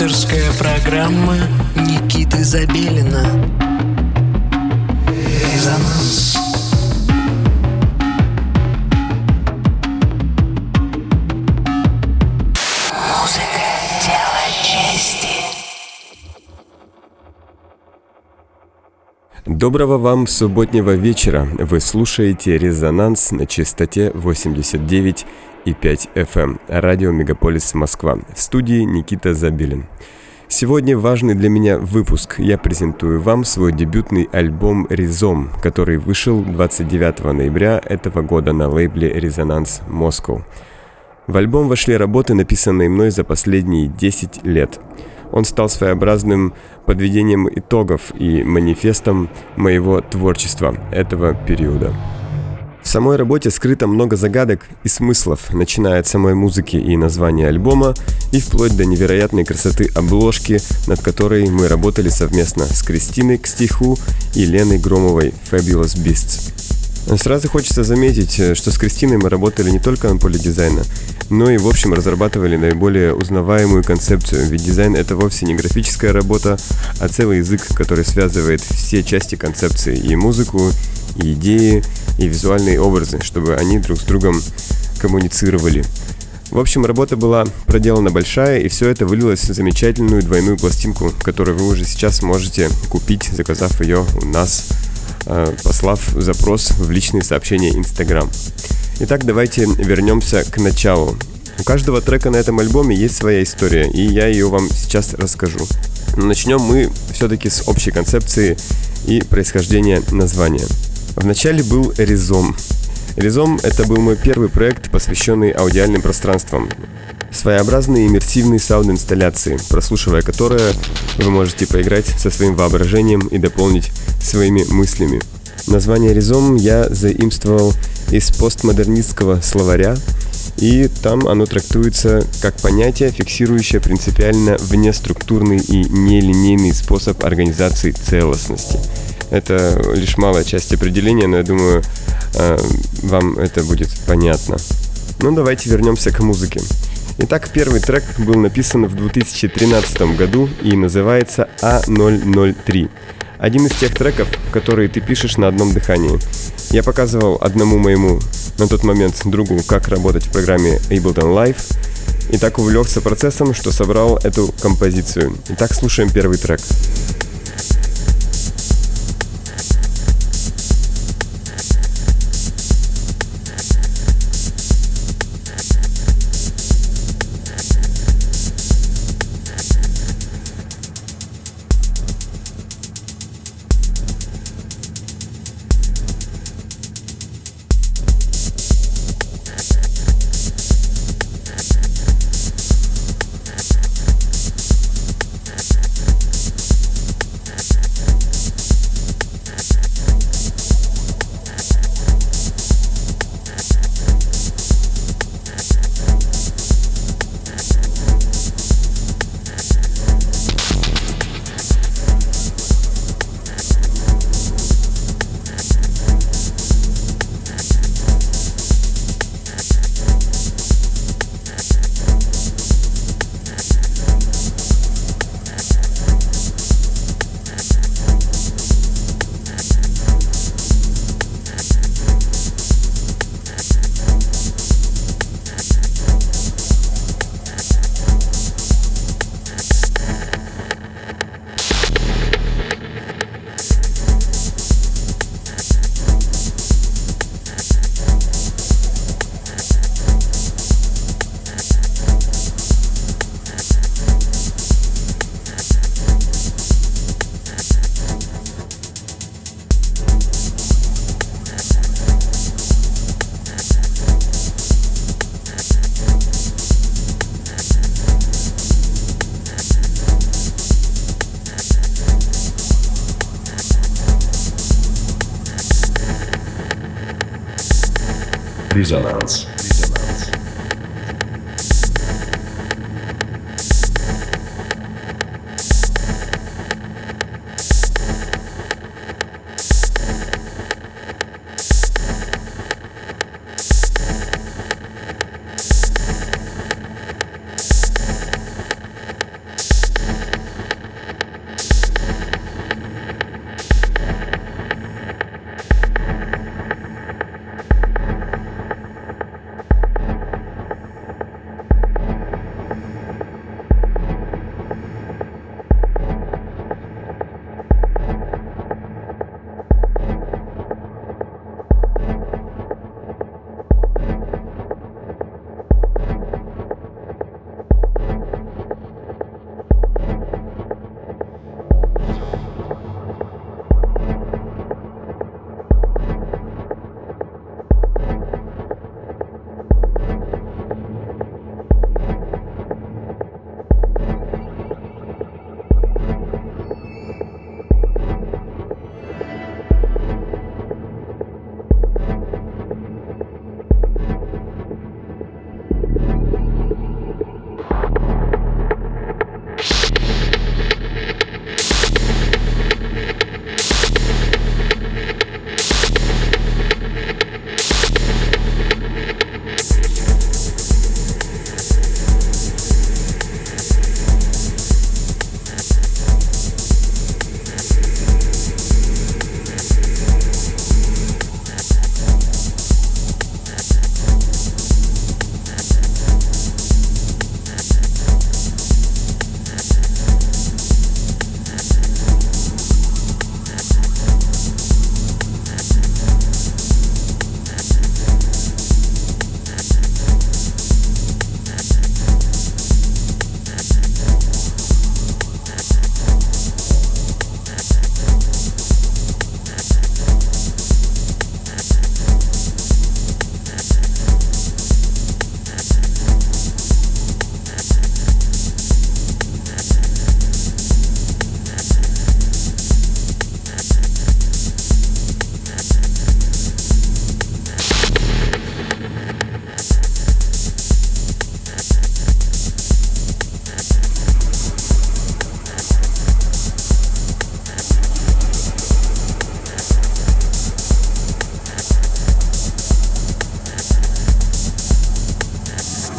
Авторская программа Никиты Забелина. Резонанс. Музыка – дело чести. Доброго вам субботнего вечера. Вы слушаете «Резонанс» на частоте 89,5 FM. Радио «Мегаполис Москва». В студии Никита Забелин. Сегодня важный для меня выпуск. Я презентую вам свой дебютный альбом «Ризом», который вышел 29 ноября этого года на лейбле «Резонанс Москва». В альбом вошли работы, написанные мной за последние 10 лет. Он стал своеобразным подведением итогов и манифестом моего творчества этого периода. В самой работе скрыто много загадок и смыслов, начиная от самой музыки и названия альбома, и вплоть до невероятной красоты обложки, над которой мы работали совместно с Кристиной к стиху и Леной Громовой Fabulous Beasts. Сразу хочется заметить, э, что с Кристиной мы работали не только на поле дизайна, но и в общем разрабатывали наиболее узнаваемую концепцию, ведь дизайн это вовсе не графическая работа, а целый язык, который связывает все части концепции, и музыку, и идеи, и визуальные образы, чтобы они друг с другом коммуницировали. В общем, работа была проделана большая, и все это вылилось в замечательную двойную пластинку, которую вы уже сейчас можете купить, заказав ее у нас послав запрос в личные сообщения Instagram. Итак, давайте вернемся к началу. У каждого трека на этом альбоме есть своя история, и я ее вам сейчас расскажу. Но начнем мы все-таки с общей концепции и происхождения названия. Вначале был Ризом. Ризом – это был мой первый проект, посвященный аудиальным пространствам. Своеобразные иммерсивные саунд-инсталляции, прослушивая которые вы можете поиграть со своим воображением и дополнить своими мыслями. Название «Ризом» я заимствовал из постмодернистского словаря, и там оно трактуется как понятие, фиксирующее принципиально внеструктурный и нелинейный способ организации целостности. Это лишь малая часть определения, но я думаю, э, вам это будет понятно. Ну, давайте вернемся к музыке. Итак, первый трек был написан в 2013 году и называется А003. Один из тех треков, которые ты пишешь на одном дыхании. Я показывал одному моему на тот момент другу, как работать в программе Ableton Live, и так увлекся процессом, что собрал эту композицию. Итак, слушаем первый трек. Резонанс.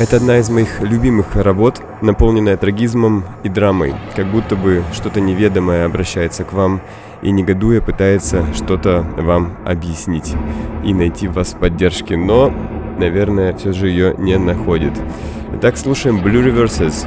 Это одна из моих любимых работ, наполненная трагизмом и драмой, как будто бы что-то неведомое обращается к вам и негодуя пытается что-то вам объяснить и найти в вас поддержки, но, наверное, все же ее не находит. Итак, слушаем Blue Reverses.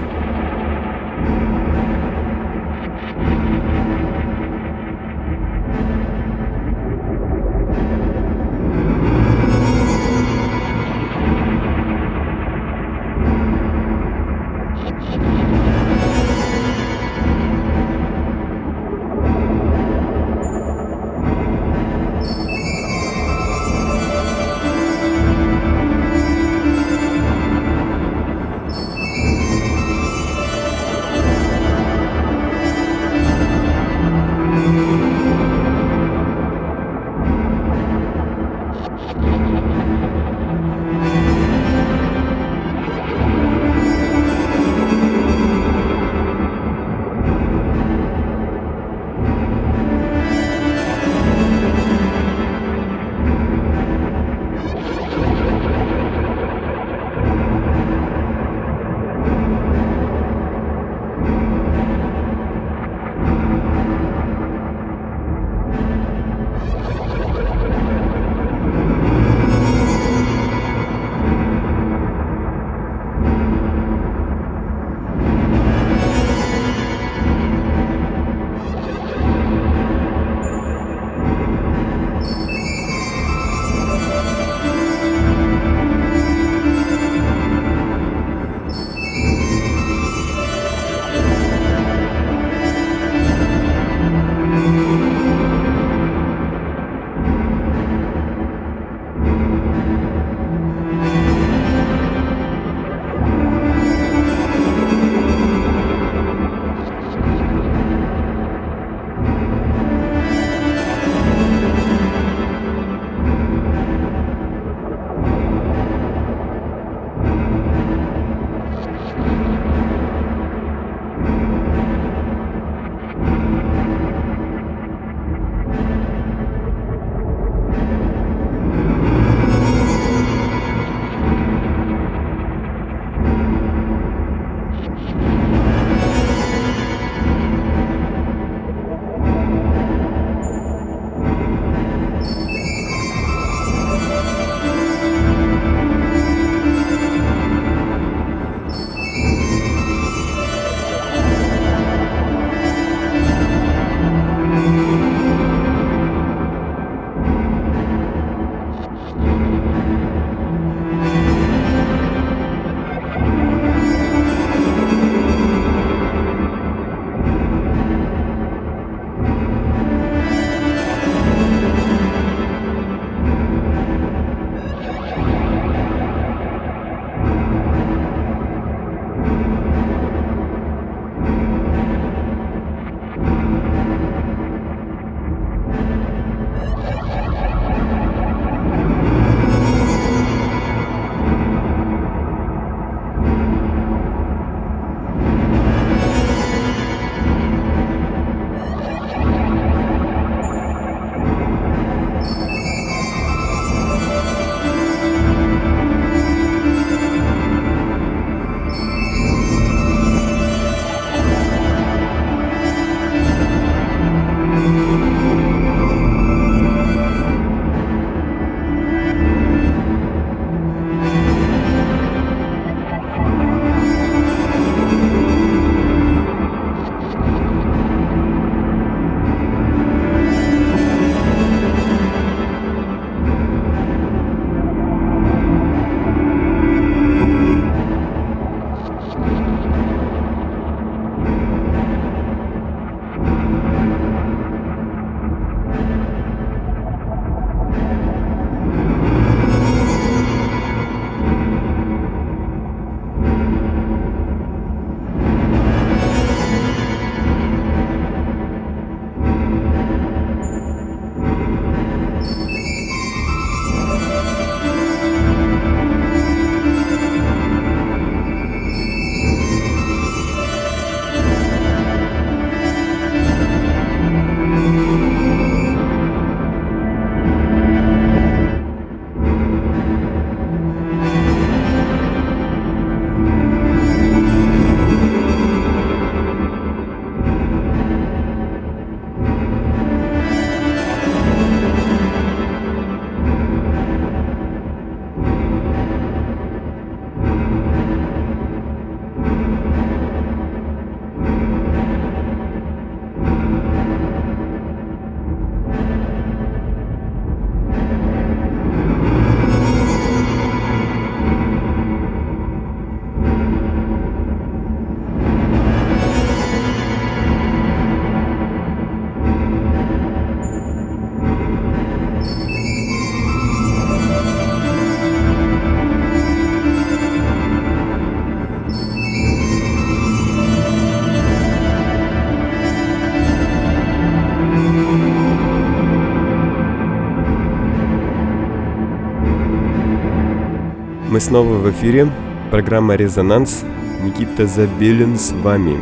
Мы снова в эфире. Программа «Резонанс». Никита Забелин с вами.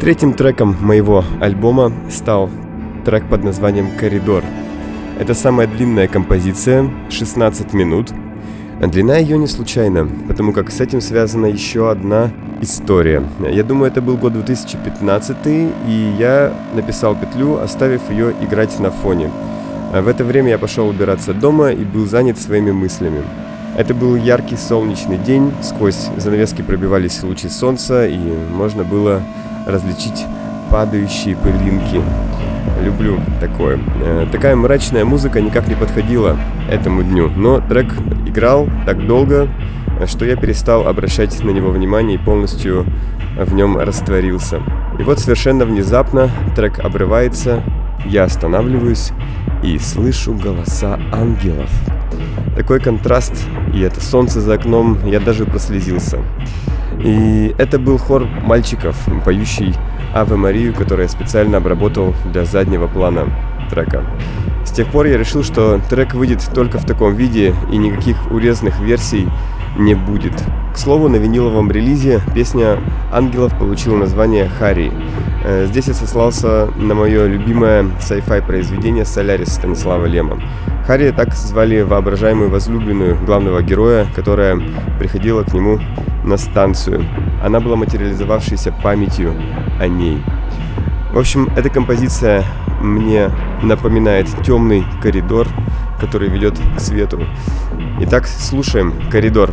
Третьим треком моего альбома стал трек под названием «Коридор». Это самая длинная композиция, 16 минут. Длина ее не случайна, потому как с этим связана еще одна история. Я думаю, это был год 2015, и я написал петлю, оставив ее играть на фоне. В это время я пошел убираться дома и был занят своими мыслями. Это был яркий солнечный день, сквозь занавески пробивались лучи солнца, и можно было различить падающие пылинки. Люблю такое. Э, такая мрачная музыка никак не подходила этому дню, но трек играл так долго, что я перестал обращать на него внимание и полностью в нем растворился. И вот совершенно внезапно трек обрывается, я останавливаюсь и слышу голоса ангелов. Такой контраст, и это солнце за окном, я даже прослезился. И это был хор мальчиков, поющий Аве Марию, который я специально обработал для заднего плана трека. С тех пор я решил, что трек выйдет только в таком виде, и никаких урезанных версий не будет. К слову, на виниловом релизе песня «Ангелов» получила название «Харри». Э, здесь я сослался на мое любимое sci-fi произведение «Солярис» Станислава Лема. Харри так звали воображаемую возлюбленную главного героя, которая приходила к нему на станцию. Она была материализовавшейся памятью о ней. В общем, эта композиция мне напоминает темный коридор, который ведет к свету. Итак, слушаем «Коридор».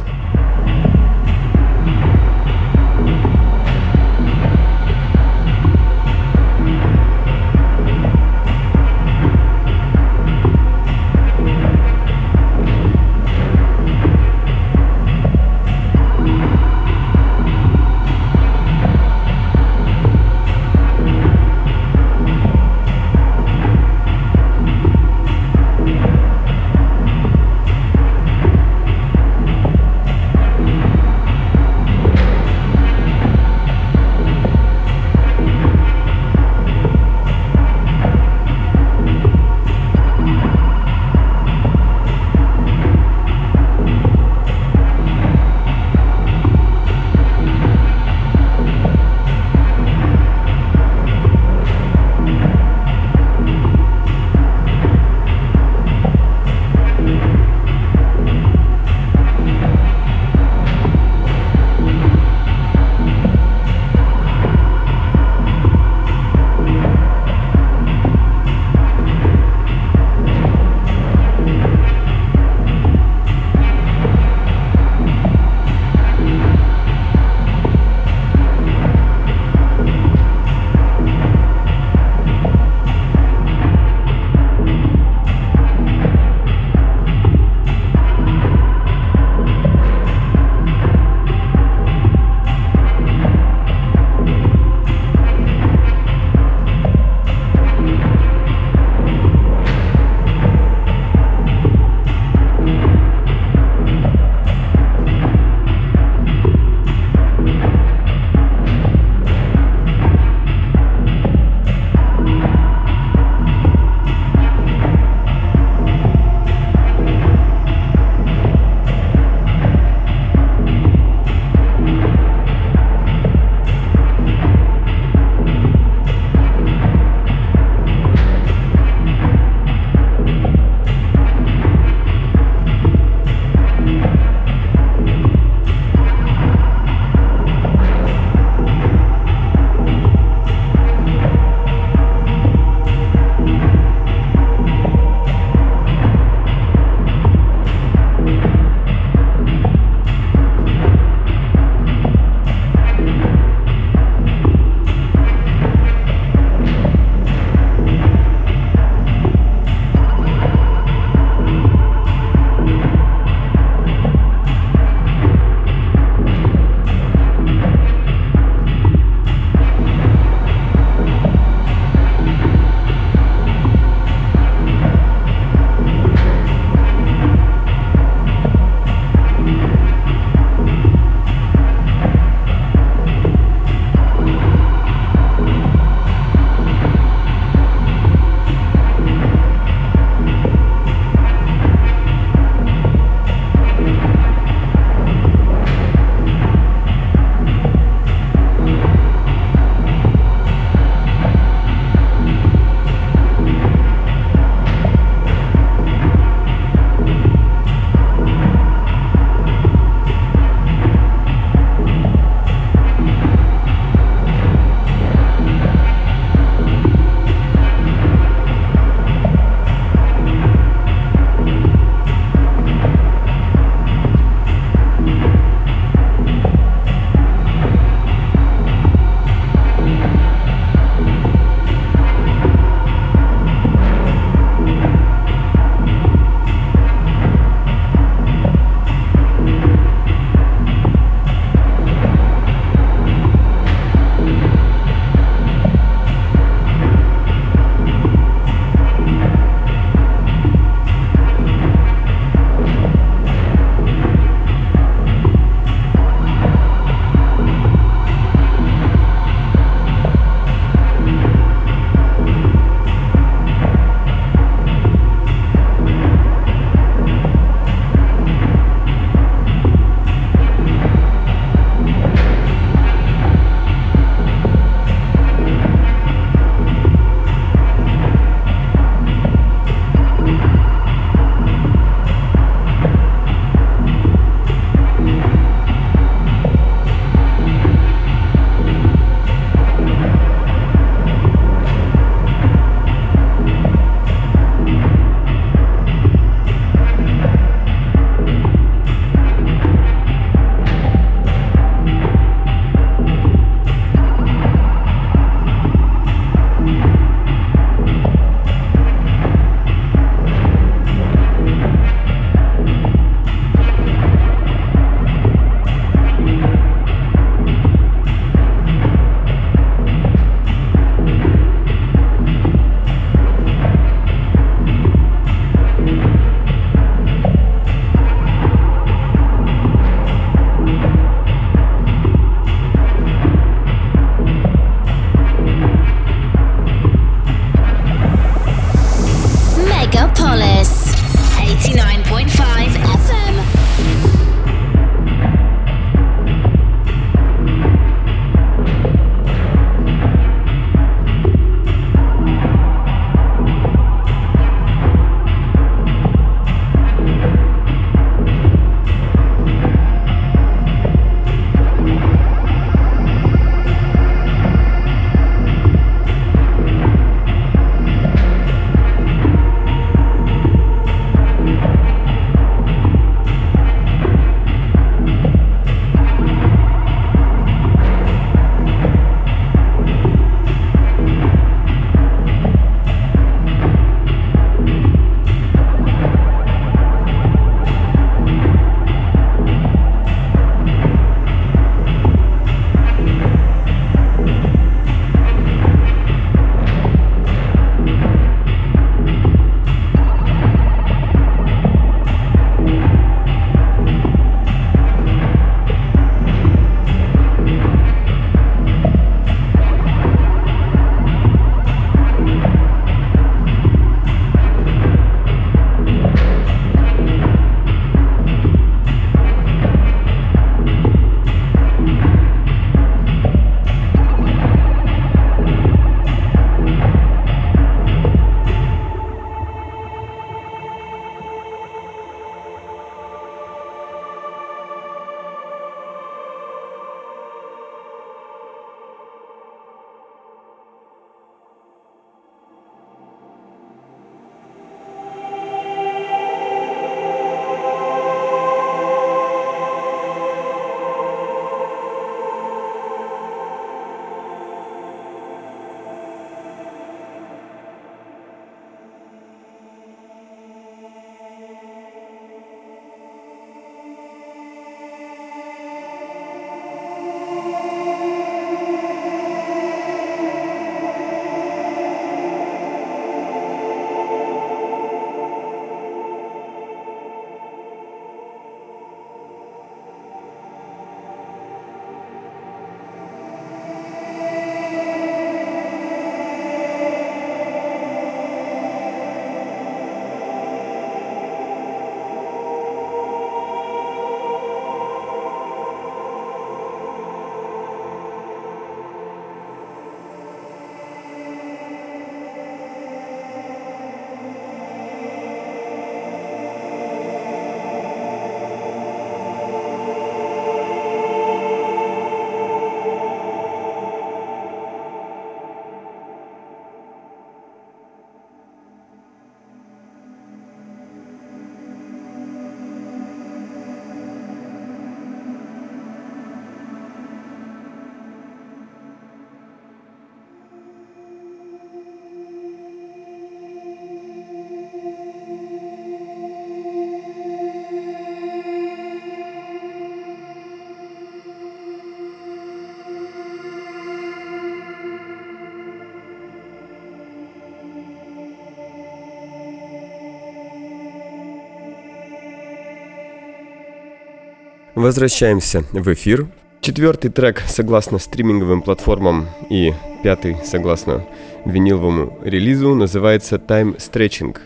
Возвращаемся в эфир. Четвертый трек согласно стриминговым платформам и пятый согласно виниловому релизу называется Time Stretching.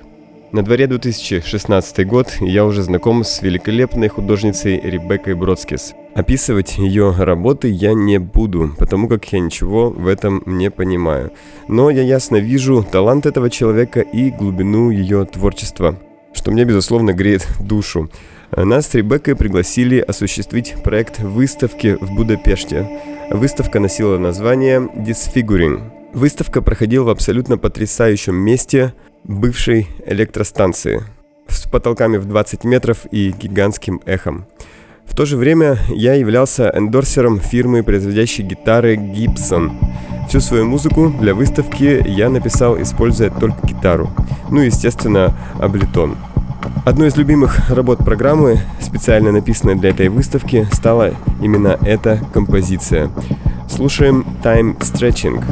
На дворе 2016 год, и я уже знаком с великолепной художницей Ребеккой Бродскис. Описывать ее работы я не буду, потому как я ничего в этом не понимаю. Но я ясно вижу талант этого человека и глубину ее творчества, что мне, безусловно, греет душу. Нас с Ребеккой пригласили осуществить проект выставки в Будапеште. Выставка носила название Disfiguring. Выставка проходила в абсолютно потрясающем месте бывшей электростанции с потолками в 20 метров и гигантским эхом. В то же время я являлся эндорсером фирмы, производящей гитары Gibson. Всю свою музыку для выставки я написал, используя только гитару. Ну и, естественно, облитон. Одной из любимых работ программы, специально написанной для этой выставки, стала именно эта композиция. Слушаем Time Stretching.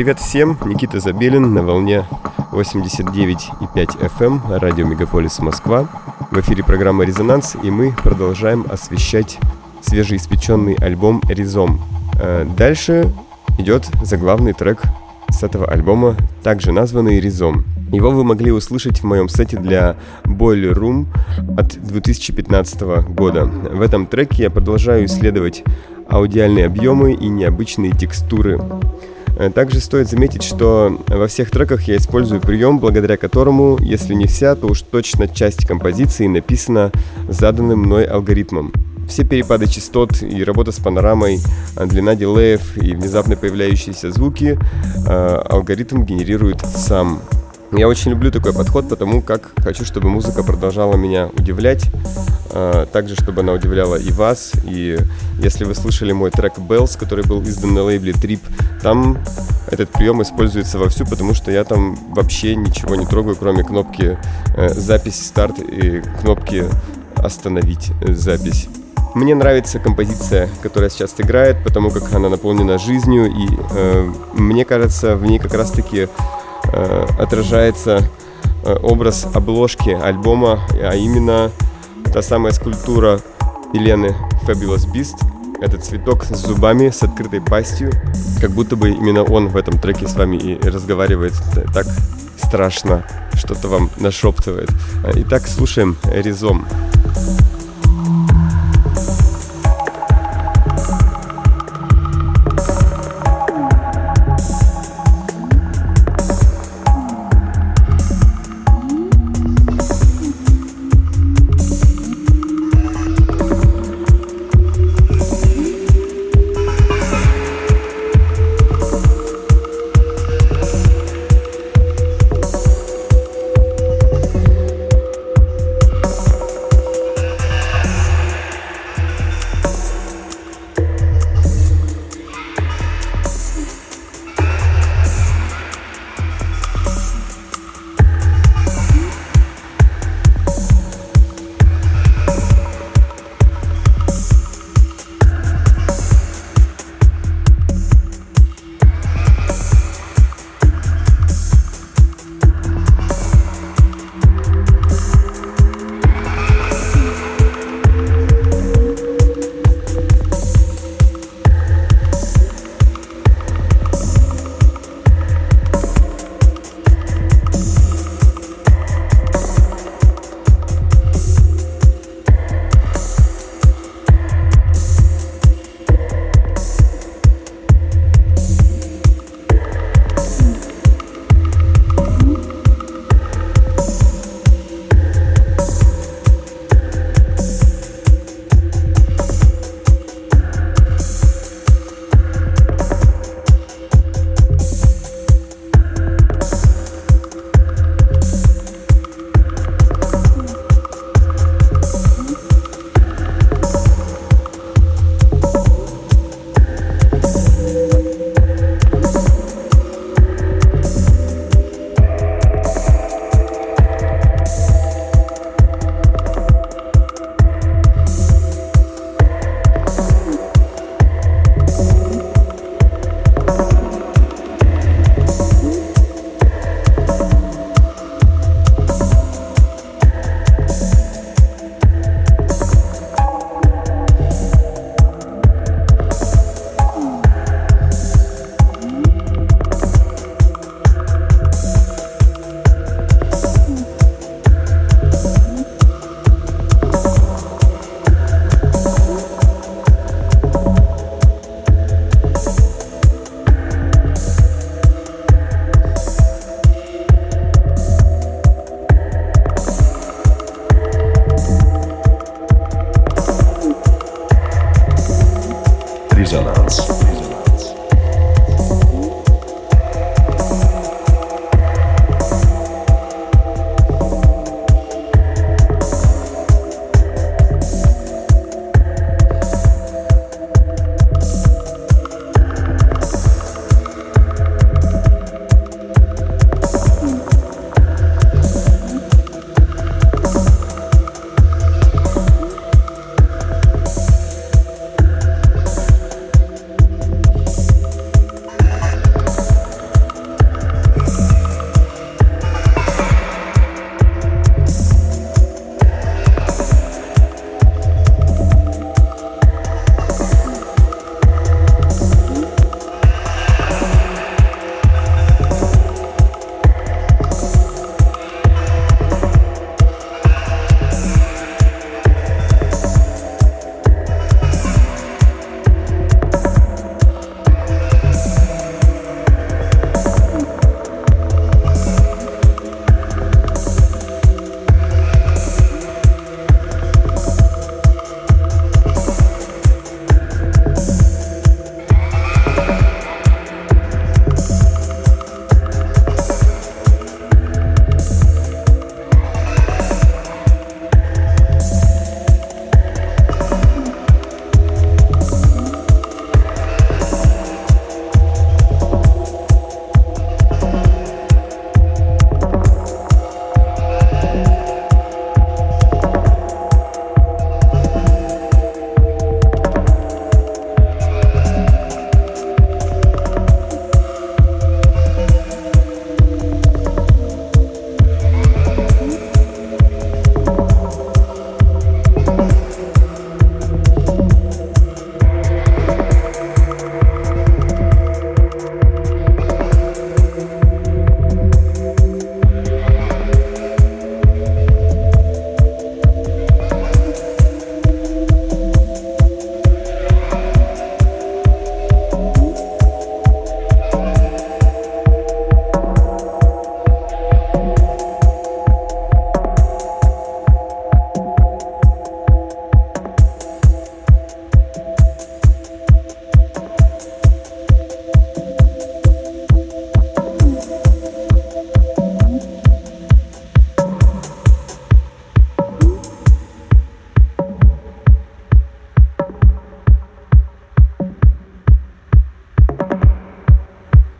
Привет всем, Никита Забелин на волне 89,5 FM, эм, радио Мегаполис Москва. В эфире программа «Резонанс», и мы продолжаем освещать свежеиспеченный альбом «Ризом». Э, дальше идет заглавный трек с этого альбома, также названный «Ризом». Его вы могли услышать в моем сете для Boiler Room от 2015 года. В этом треке я продолжаю исследовать аудиальные объемы и необычные текстуры. Э, также стоит заметить, что во всех треках я использую прием, благодаря которому, если не вся, то уж точно часть композиции написана заданным мной алгоритмом. Все перепады частот и работа с панорамой, а, длина дилеев и внезапно появляющиеся звуки э, алгоритм генерирует сам. Я очень люблю такой подход, потому как хочу, чтобы музыка продолжала меня удивлять, э, также, чтобы она удивляла и вас. И если вы слышали мой трек Bells, который был издан на лейбле Trip, там этот прием используется вовсю, потому что я там вообще ничего не трогаю, кроме кнопки э, запись старт и кнопки остановить запись. Мне нравится композиция, которая сейчас играет, потому как она наполнена жизнью, и э, мне кажется, в ней как раз-таки Э, отражается э, образ обложки альбома, а именно та самая скульптура Елены Fabulous Beast. Это цветок с зубами, с открытой пастью. Как будто бы именно он в этом треке с вами и разговаривает так страшно, что-то вам нашептывает. Итак, слушаем Ризом.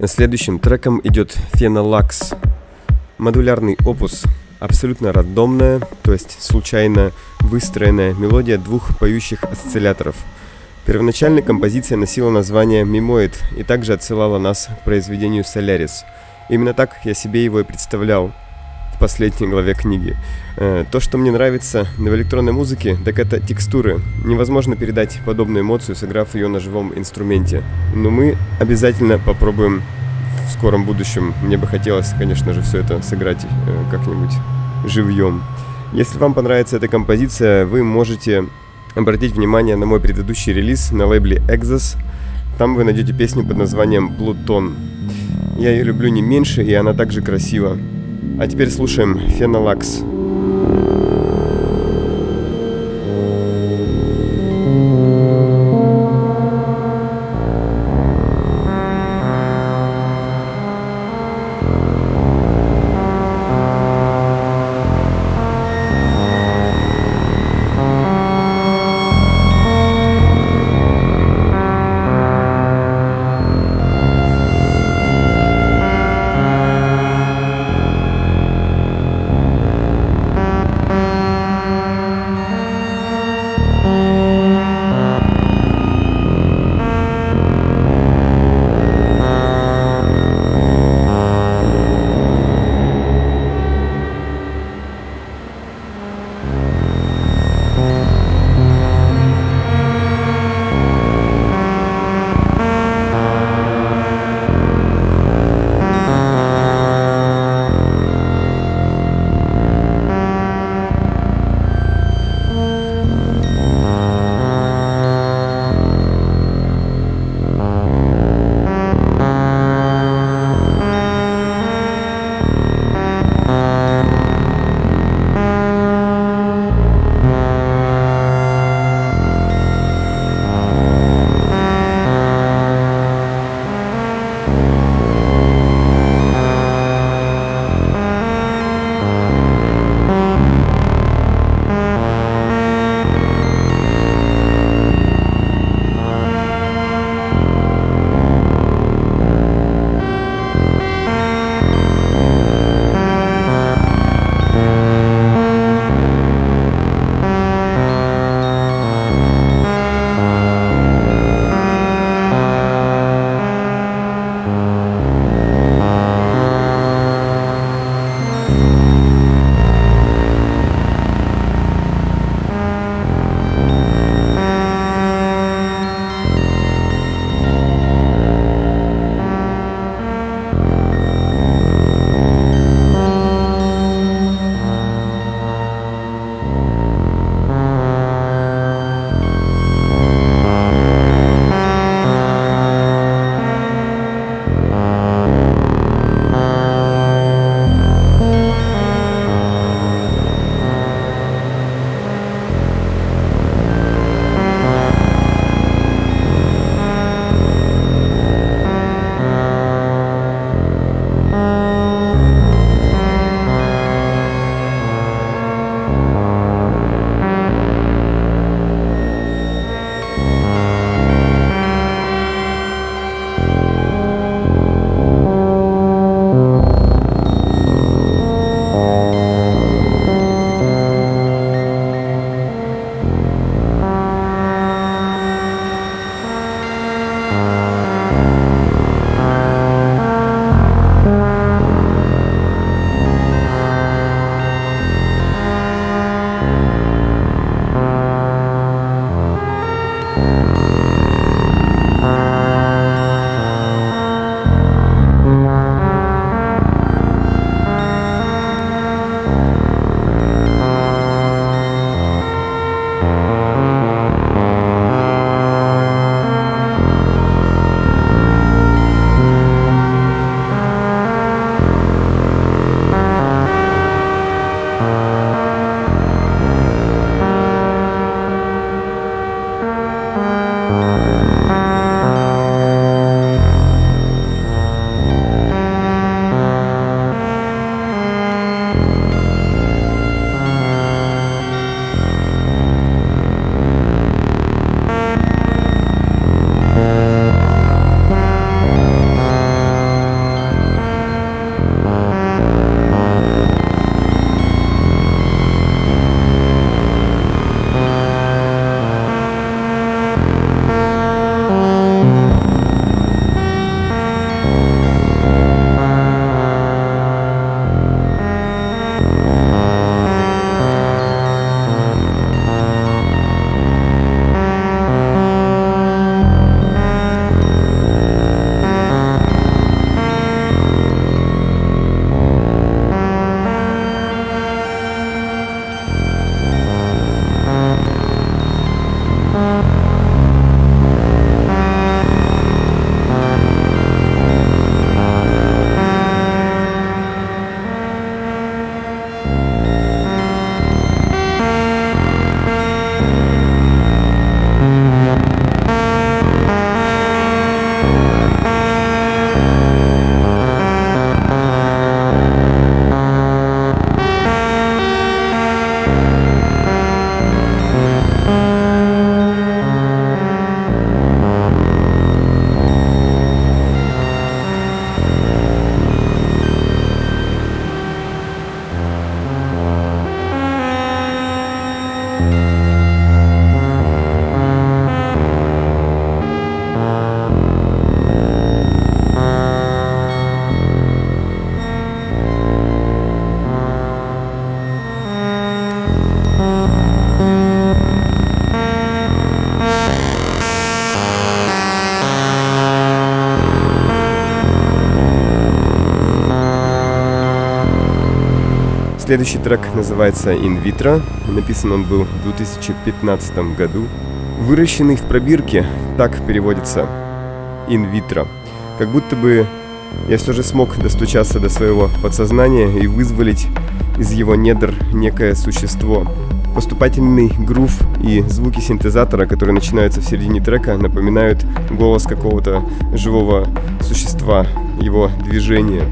Следующим треком идет Фенолакс. Модулярный опус, абсолютно рандомная, то есть случайно выстроенная мелодия двух поющих осцилляторов. Первоначальная композиция носила название «Мимоид» и также отсылала нас к произведению «Солярис». Именно так я себе его и представлял последней главе книги. Э, то, что мне нравится в электронной музыке, так это текстуры. Невозможно передать подобную эмоцию, сыграв ее на живом инструменте. Но мы обязательно попробуем в скором будущем. Мне бы хотелось, конечно же, все это сыграть э, как-нибудь живьем. Если вам понравится эта композиция, вы можете обратить внимание на мой предыдущий релиз на лейбле Exos. Там вы найдете песню под названием Pluton. Я ее люблю не меньше, и она также красива. А теперь слушаем Фенолакс. Следующий трек называется «In Vitro». Написан он был в 2015 году. Выращенный в пробирке, так переводится «in vitro». Как будто бы я все же смог достучаться до своего подсознания и вызволить из его недр некое существо. Поступательный грув и звуки синтезатора, которые начинаются в середине трека, напоминают голос какого-то живого существа, его движение.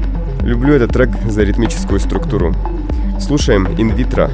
Люблю этот трек за ритмическую структуру. Слушаем «In vitro»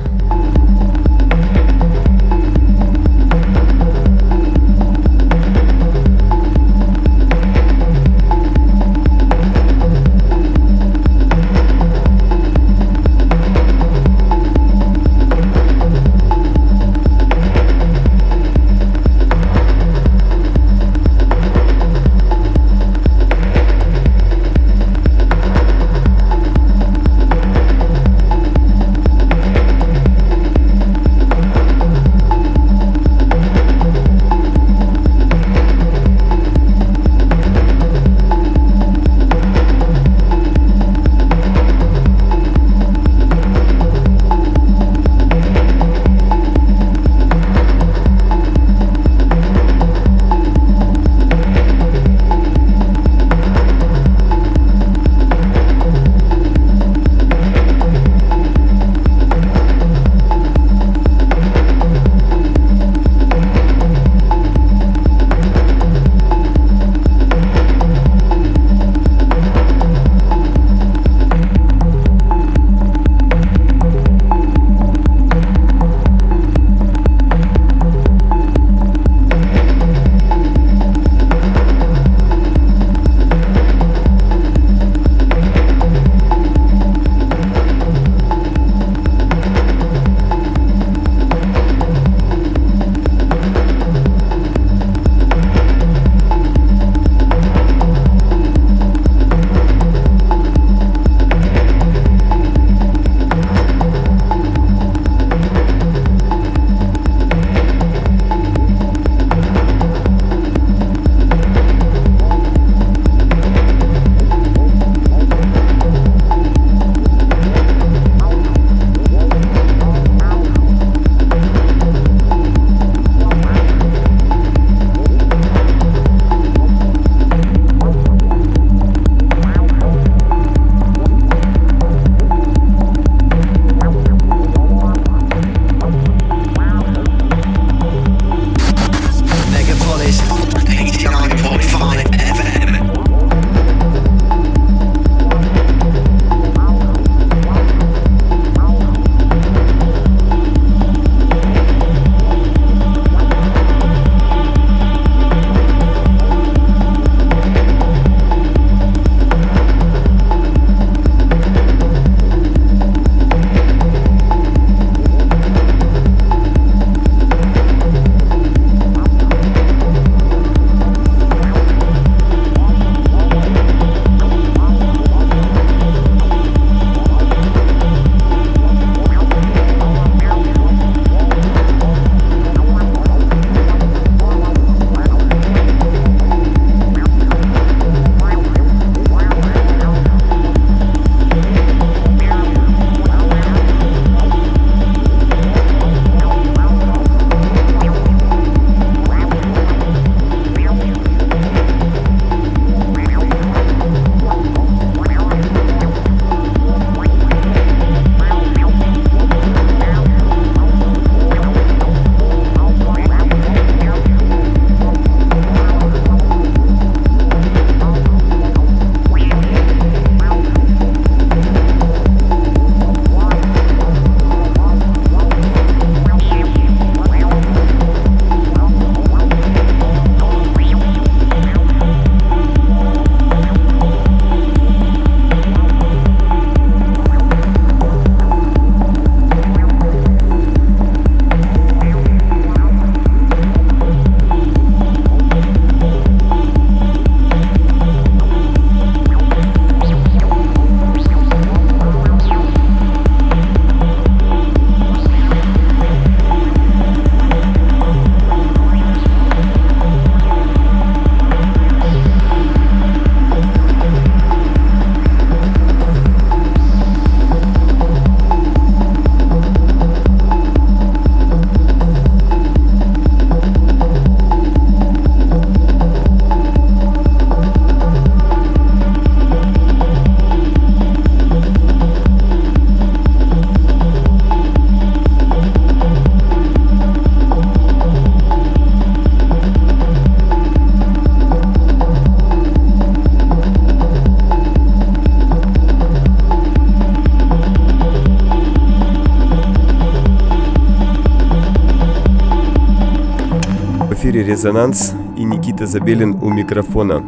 «Резонанс» и Никита Забелин у микрофона.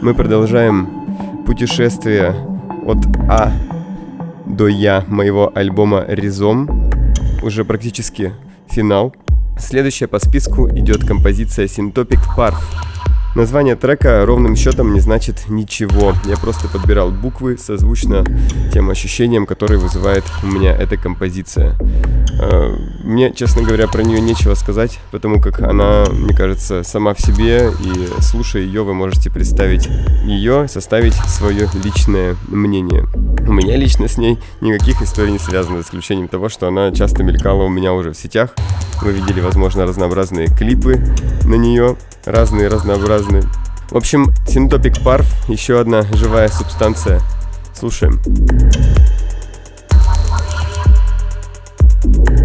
Мы продолжаем путешествие от А до Я моего альбома «Ризом». Уже практически финал. Следующая по списку идет композиция «Синтопик Парф». Название трека ровным счетом не значит ничего. Я просто подбирал буквы созвучно тем ощущениям, которые вызывает у меня эта композиция. А, мне, честно говоря, про нее нечего сказать, потому как она, мне кажется, сама в себе, и слушая ее, вы можете представить ее, составить свое личное мнение. У меня лично с ней никаких историй не связано, за исключением того, что она часто мелькала у меня уже в сетях. Вы видели, возможно, разнообразные клипы на нее разные, разнообразные. В общем, синтопик парф, еще одна живая субстанция. Слушаем. Thank you.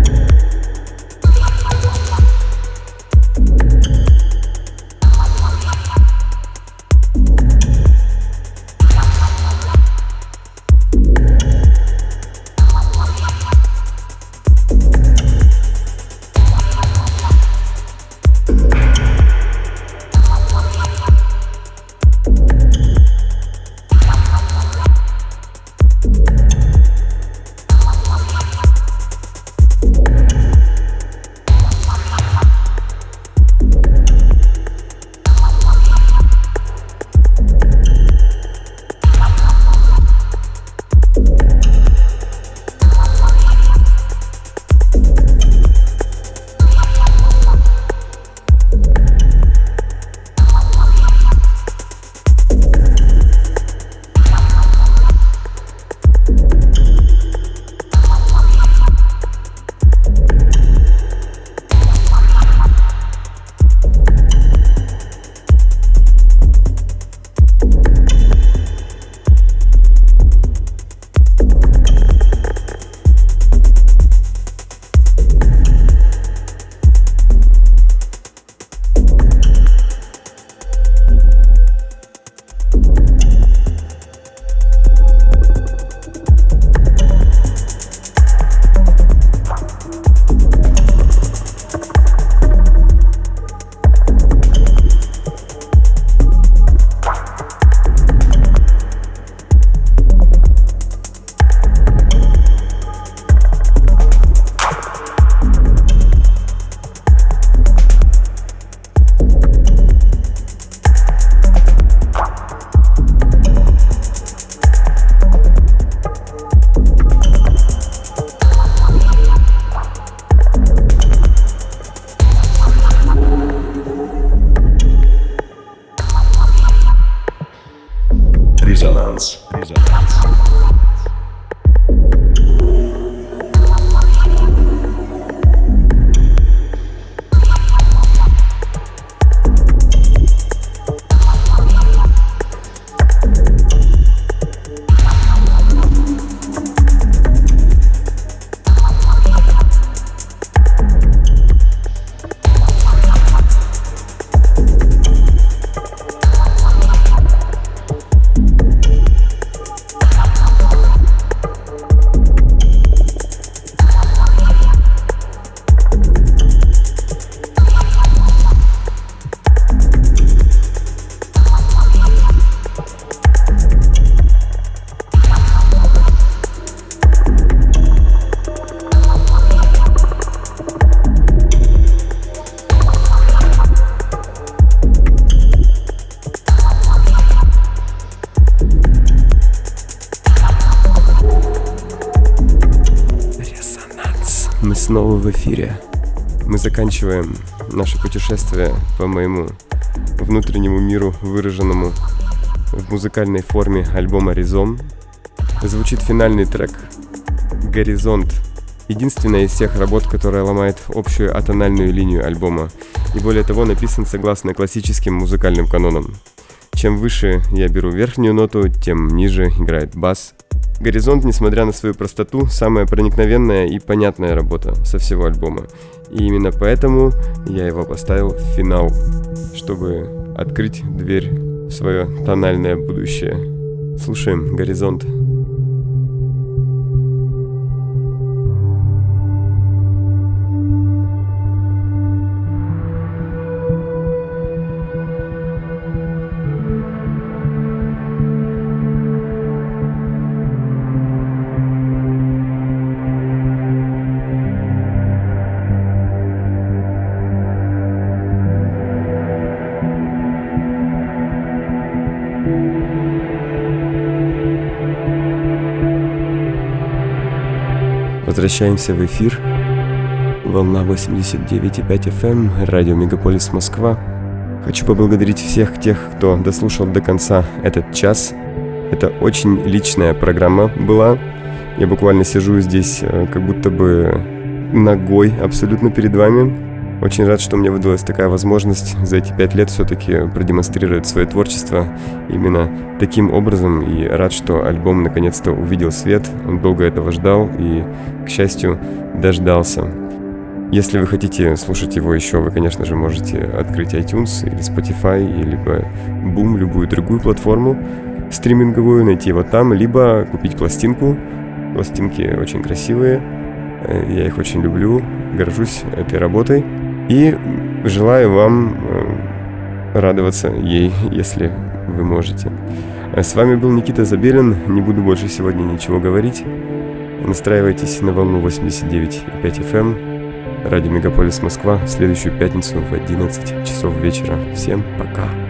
Эфире. Мы заканчиваем наше путешествие по моему внутреннему миру, выраженному в музыкальной форме альбома «Ризом». Звучит финальный трек «Горизонт». Единственная из всех работ, которая ломает общую атональную линию альбома. И более того, написан согласно классическим музыкальным канонам. Чем выше я беру верхнюю ноту, тем ниже играет бас, Горизонт, несмотря на свою простоту, самая проникновенная и понятная работа со всего альбома. И именно поэтому я его поставил в финал, чтобы открыть дверь в свое тональное будущее. Слушаем «Горизонт». Возвращаемся в эфир. Волна 89,5 FM, эм, радио Мегаполис Москва. Хочу поблагодарить всех тех, кто дослушал до конца этот час. Это очень личная программа была. Я буквально сижу здесь э, как будто бы ногой абсолютно перед вами. Очень рад, что мне выдалась такая возможность за эти пять лет все-таки продемонстрировать свое творчество именно таким образом. И рад, что альбом наконец-то увидел свет. Он долго этого ждал и, к счастью, дождался. Если вы хотите слушать его еще, вы, конечно же, можете открыть iTunes или Spotify, либо Boom, любую другую платформу стриминговую, найти его там, либо купить пластинку. Пластинки очень красивые, э, я их очень люблю, горжусь этой работой. И желаю вам э, радоваться ей, если вы можете. А с вами был Никита Забелин. Не буду больше сегодня ничего говорить. Настраивайтесь на волну 89,5 FM. Эм. Радио Мегаполис Москва в следующую пятницу в 11 часов вечера. Всем пока.